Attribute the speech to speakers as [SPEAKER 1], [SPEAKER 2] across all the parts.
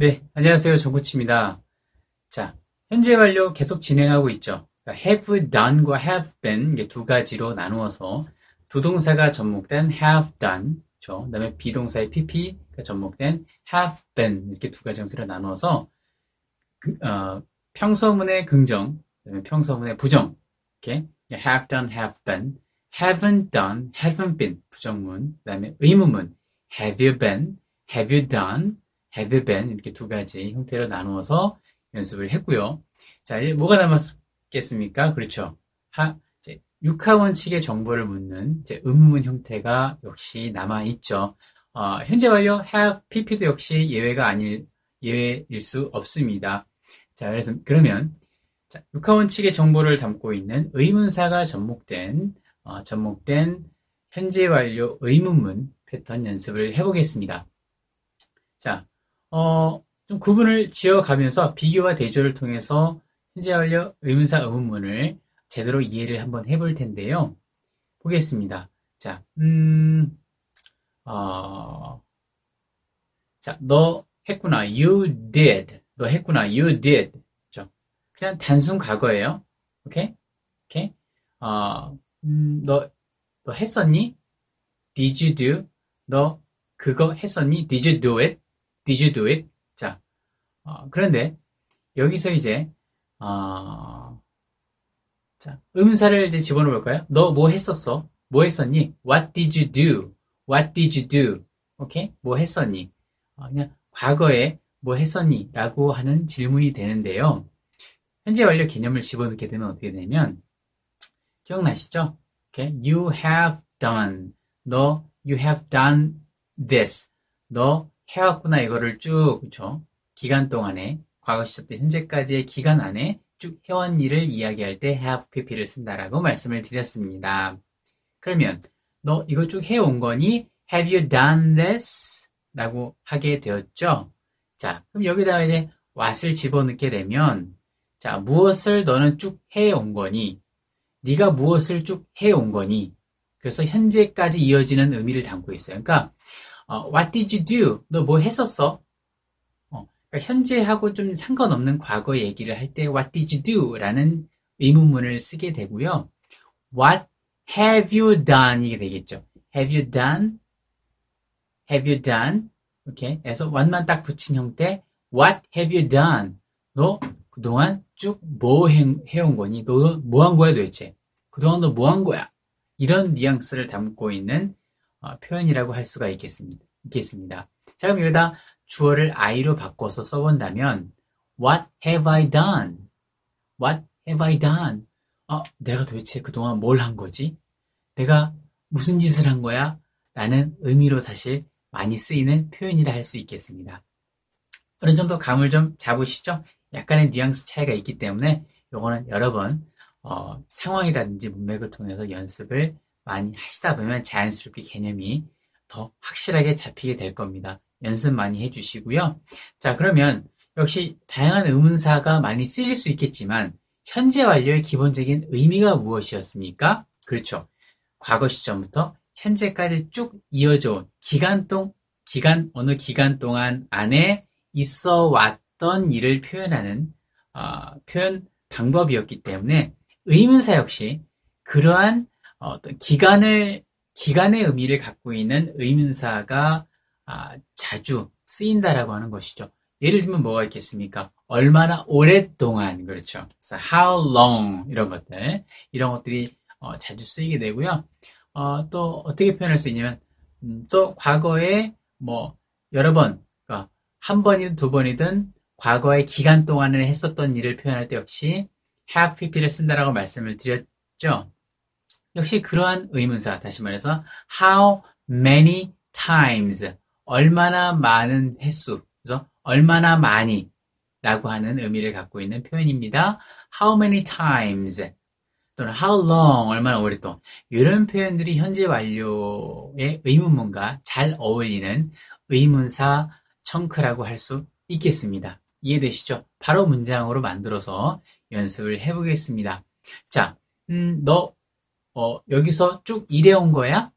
[SPEAKER 1] 네, 안녕하세요. 정코치입니다. 자, 현재 완료 계속 진행하고 있죠. 그러니까 have done과 have been 이게 두 가지로 나누어서 두 동사가 접목된 have done, 그렇죠? 그다음에 비동사의 pp가 접목된 have been 이렇게 두 가지 형태로 나누어서 그, 어, 평서문의 긍정, 그다음에 평서문의 부정, 이렇게 have done, have been, haven't done, haven't been 부정문, 그다음에 의문문 have you been, have you done, you been 이렇게 두 가지 형태로 나누어서 연습을 했고요. 자, 이제 뭐가 남았겠습니까? 그렇죠. 하, 이제 육하 원칙의 정보를 묻는 이제 의문문 형태가 역시 남아 있죠. 어, 현재 완료 have pp도 역시 예외가 아닐 예외일 수 없습니다. 자, 그래서 그러면 자, 육하 원칙의 정보를 담고 있는 의문사가 접목된 어, 접목된 현재 완료 의문문 패턴 연습을 해보겠습니다. 자, 어, 좀 구분을 지어가면서 비교와 대조를 통해서 현재 완료 의문사 의문문을 제대로 이해를 한번 해볼 텐데요. 보겠습니다. 자, 음, 어, 자, 너 했구나. You did. 너 했구나. You did. 그죠? 그냥 단순 과거예요. 오케이? 오케이? 어, 음, 너, 너 했었니? Did you do? 너 그거 했었니? Did you do it? Did you do it? 자, 어, 그런데 여기서 이제 어, 자, 의문사를 이제 집어넣어 볼까요? 너 뭐 했었어? 뭐 했었니? What did you do? What did you do? 오케이? 뭐 했었니? 어, 그냥 과거에 뭐 했었니? 라고 하는 질문이 되는데요. 현재 완료 개념을 집어넣게 되면 어떻게 되냐면 기억나시죠? 오케이? You have done. 너 you have done this. 너 해왔구나 이거를 쭉 그쵸? 기간 동안에 과거 시절 때 현재까지의 기간 안에 쭉 해온 일을 이야기할 때 have pp를 쓴다라고 말씀을 드렸습니다. 그러면 너 이거 쭉 해온 거니 have you done this? 라고 하게 되었죠. 자, 그럼 여기다가 이제 what을 집어넣게 되면 자, 무엇을 너는 쭉 해온 거니? 네가 무엇을 쭉 해온 거니? 그래서 현재까지 이어지는 의미를 담고 있어요. 그러니까 어, What did you do? 너 뭐 했었어? 어, 그러니까 현재하고 좀 상관없는 과거 얘기를 할 때 What did you do? 라는 의문문을 쓰게 되고요. What have you done? 이게 되겠죠. Have you done? Have you done? 오케이. 그래서 what만 딱 붙인 형태. What have you done? 너 그동안 쭉 뭐 해온 거니? 너 뭐 한 거야 도대체? 그동안 너 뭐 한 거야? 이런 뉘앙스를 담고 있는 어, 표현이라고 할 수가 있겠습니다. 있겠습니다. 자, 그럼 여기다 주어를 I로 바꿔서 써본다면 What have I done? What have I done? 어, 내가 도대체 그동안 뭘 한 거지? 내가 무슨 짓을 한 거야? 라는 의미로 사실 많이 쓰이는 표현이라 할 수 있겠습니다. 어느 정도 감을 좀 잡으시죠? 약간의 뉘앙스 차이가 있기 때문에 요거는 여러 번 어, 상황이라든지 문맥을 통해서 연습을 많이 하시다 보면 자연스럽게 개념이 더 확실하게 잡히게 될 겁니다. 연습 많이 해주시고요. 자, 그러면 역시 다양한 의문사가 많이 쓰일 수 있겠지만 현재 완료의 기본적인 의미가 무엇이었습니까? 그렇죠. 과거 시점부터 현재까지 쭉 이어져 온 기간 동 기간 어느 기간 동안 안에 있어 왔던 일을 표현하는 어, 표현 방법이었기 때문에 의문사 역시 그러한 어떤 기간을 기간의 의미를 갖고 있는 의문사가 아, 자주 쓰인다라고 하는 것이죠. 예를 들면 뭐가 있겠습니까? 얼마나 오랫동안 그렇죠. how long 이런 것들 이런 것들이 어, 자주 쓰이게 되고요. 어, 또 어떻게 표현할 수 있냐면 음, 또 과거에 뭐 여러 번, 그러니까 한 번이든 두 번이든 과거의 기간 동안에 했었던 일을 표현할 때 역시 have pp를 쓴다라고 말씀을 드렸죠. 역시 그러한 의문사, 다시 말해서 how many times, 얼마나 많은 횟수, 그래서 얼마나 많이 라고 하는 의미를 갖고 있는 표현입니다. how many times 또는 how long, 얼마나 오랫동안 이런 표현들이 현재 완료의 의문문과 잘 어울리는 의문사 청크라고 할 수 있겠습니다. 이해되시죠? 바로 문장으로 만들어서 연습을 해보겠습니다. 자, 음, 너 어, 여기서 쭉 일해온 거야?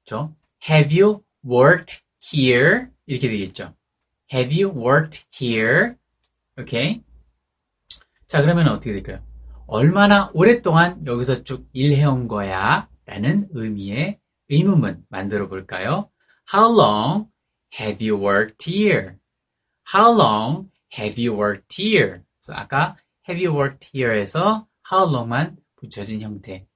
[SPEAKER 1] 그죠? Have you worked here? 이렇게 되겠죠. Have you worked here? 오케이. 자, 그러면 어떻게 될까요? 얼마나 오랫동안 여기서 쭉 일해온 거야? 라는 의미의 의문문 만들어 볼까요? How long have you worked here? How long have you worked here? 그래서 아까 have you worked here에서 how long만 붙여진 형태.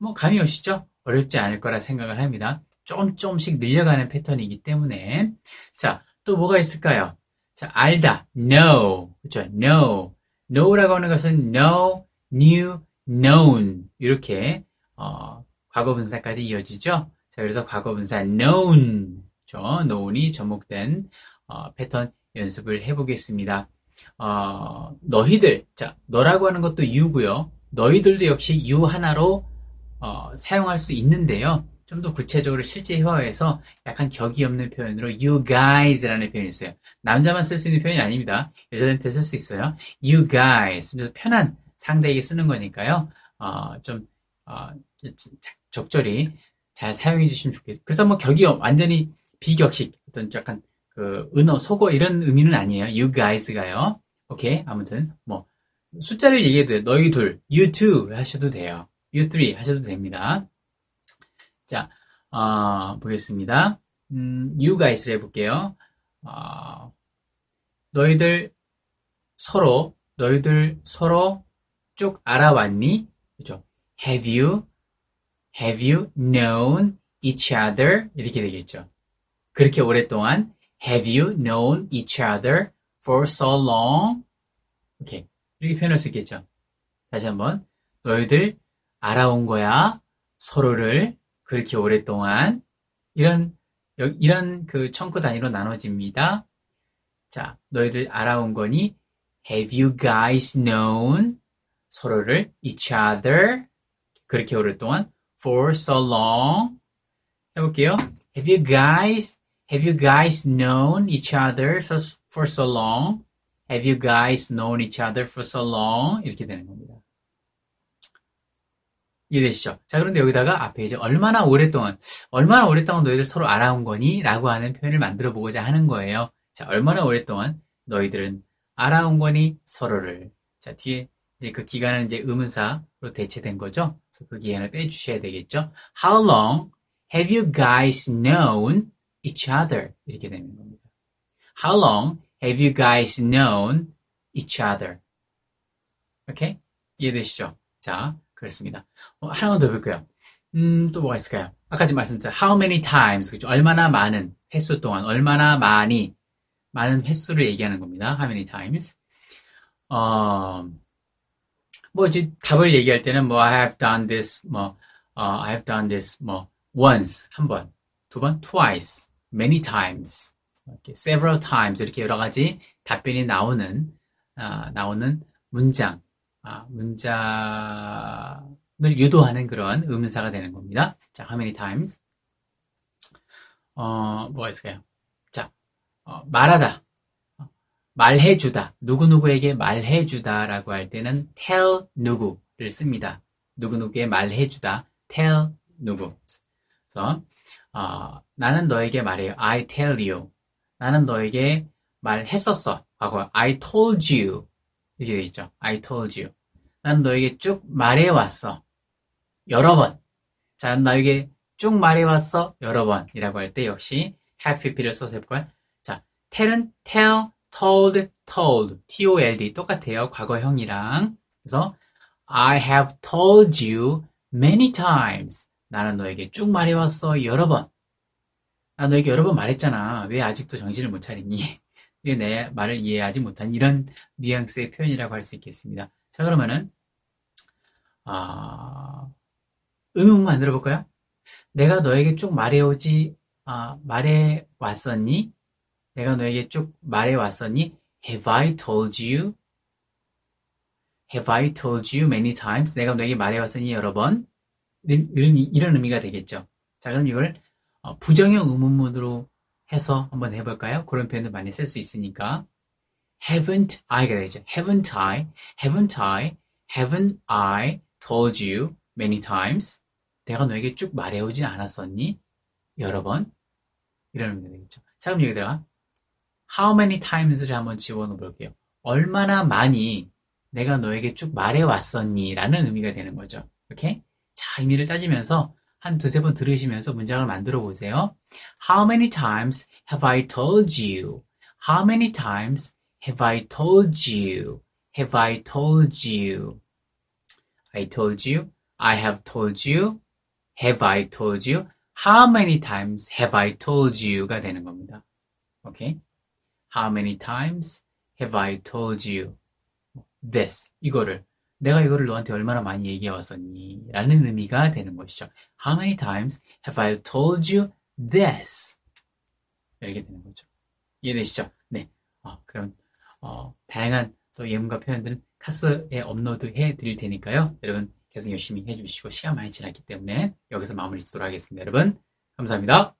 [SPEAKER 1] 자, 뭐 감이 오시죠? 어렵지 않을 거라 생각을 합니다. 조금 조금씩 늘려가는 패턴이기 때문에 자, 또 뭐가 있을까요? 자, 알다, know, 그렇죠? know, know라고 하는 것은 know, knew, known 이렇게 어, 과거분사까지 이어지죠. 자, 그래서 과거분사 known, 그렇죠? known이 접목된 어, 패턴 연습을 해보겠습니다. 어, 너희들, 자, 너라고 하는 것도 you고요. 너희들도 역시 you 하나로 어, 사용할 수 있는데요. 좀 더 구체적으로 실제 회화에서 약간 격이 없는 표현으로 you guys라는 표현이 있어요. 남자만 쓸 수 있는 표현이 아닙니다. 여자한테 쓸 수 있어요. you guys. 좀 편한 상대에게 쓰는 거니까요. 어, 좀 어, 적절히 잘 사용해 주시면 좋겠어요. 그래서 뭐 격이 완전히 비격식 어떤 약간 그 은어 속어 이런 의미는 아니에요. you guys가요. 오케이 아무튼 뭐 숫자를 얘기해도 돼요. 너희 둘, you two 하셔도 돼요. You three 하셔도 됩니다. 자, 어, 보겠습니다. 음, you guys를 해볼게요. 어, 너희들 서로, 너희들 서로 쭉 알아왔니? 그죠? Have you, have you known each other? 이렇게 되겠죠. 그렇게 오랫동안 Have you known each other for so long? 오케이. 이렇게 표현할 수 있겠죠. 다시 한번. 너희들 알아온 거야. 서로를 그렇게 오랫동안 이런 이런 그 청크 단위로 나눠집니다. 자, 너희들 알아온 거니 Have you guys known 서로를 each other 그렇게 오랫동안 for so long 해볼게요. Have you guys Have you guys known each other for, for so long? Have you guys known each other for so long? 이렇게 되는 겁니다. 이해되시죠? 자, 그런데 여기다가 앞에 이제 얼마나 오랫동안, 얼마나 오랫동안 너희들 서로 알아온 거니? 라고 하는 표현을 만들어 보고자 하는 거예요. 자, 얼마나 오랫동안 너희들은 알아온 거니? 서로를. 자, 뒤에 이제 그 기간은 이제 의문사로 대체된 거죠. 그래서 그 기간을 빼주셔야 되겠죠. How long have you guys known each other? 이렇게 되는 겁니다. How long have you guys known each other? 오케이? 이해되시죠? 자, 그렇습니다. 어, 하나만 더 볼까요? 음, 또 뭐가 있을까요? 아까 좀 말씀드렸죠. How many times, 그죠? 얼마나 많은 횟수 동안, 얼마나 많이, 많은 횟수를 얘기하는 겁니다. How many times? 어, 뭐, 이제 답을 얘기할 때는 뭐, I have done this, 뭐, uh, I have done this, 뭐, once, 한 번, 두 번, twice, many times, several times, 이렇게 여러 가지 답변이 나오는, 아, 나오는 문장, 아, 문장을 유도하는 그런 의문사가 되는 겁니다. 자, how many times? 어, 뭐가 있을까요? 자, 어, 말하다. 어, 말해주다. 누구누구에게 말해주다라고 할 때는 tell 누구를 씁니다. 누구누구에 말해주다. tell 누구. 그래서, 어, 나는 너에게 말해요. I tell you. 나는 너에게 말했었어. 과거 I told you. 되어 있죠. I told you. 난 너에게 쭉 말해왔어. 여러 번. 자, 너에게 쭉 말해왔어. 여러 번이라고 할 때 역시 have pp를 써서 해볼까요? 자, tell은 tell, told, told, t-o-l-d 똑같아요. 과거형이랑. 그래서 I have told you many times. 나는 너에게 쭉 말해왔어. 여러 번. 나 너에게 여러 번 말했잖아. 왜 아직도 정신을 못 차리니? 내 말을 이해하지 못한 이런 뉘앙스의 표현이라고 할 수 있겠습니다. 자, 그러면은, 아, 의문 만들어 볼까요? 내가 너에게 쭉 말해오지, 아, 말해왔었니? 내가 너에게 쭉 말해왔었니? Have I told you? Have I told you many times? 내가 너에게 말해왔었니? 여러 번? 이런, 이런 의미가 되겠죠. 자, 그럼 이걸 어, 부정형 의문문으로 해서 한번 해볼까요? 그런 표현도 많이 쓸 수 있으니까. haven't I가 되죠. haven't I, haven't I, haven't I told you many times? 내가 너에게 쭉 말해오지 않았었니? 여러 번? 이런 의미가 되겠죠. 자, 그럼 여기다가 how many times를 한번 집어넣어 볼게요. 얼마나 많이 내가 너에게 쭉 말해왔었니? 라는 의미가 되는 거죠. 이렇게? 자, 의미를 따지면서 한 두세 번 들으시면서 문장을 만들어 보세요. How many times have I told you? How many times have I told you? Have I told you? I told you. I have told you. Have I told you? How many times have I told you가 되는 겁니다. 오케이? How many times have I told you this? 이거를 내가 이거를 너한테 얼마나 많이 얘기해 왔었니? 라는 의미가 되는 것이죠. How many times have I told you this? 이렇게 되는 거죠. 이해되시죠? 네. 어, 그럼 어, 다양한 또 예문과 표현들은 카스에 업로드 해 드릴 테니까요. 여러분 계속 열심히 해주시고 시간 많이 지났기 때문에 여기서 마무리 짓도록 하겠습니다. 여러분 감사합니다.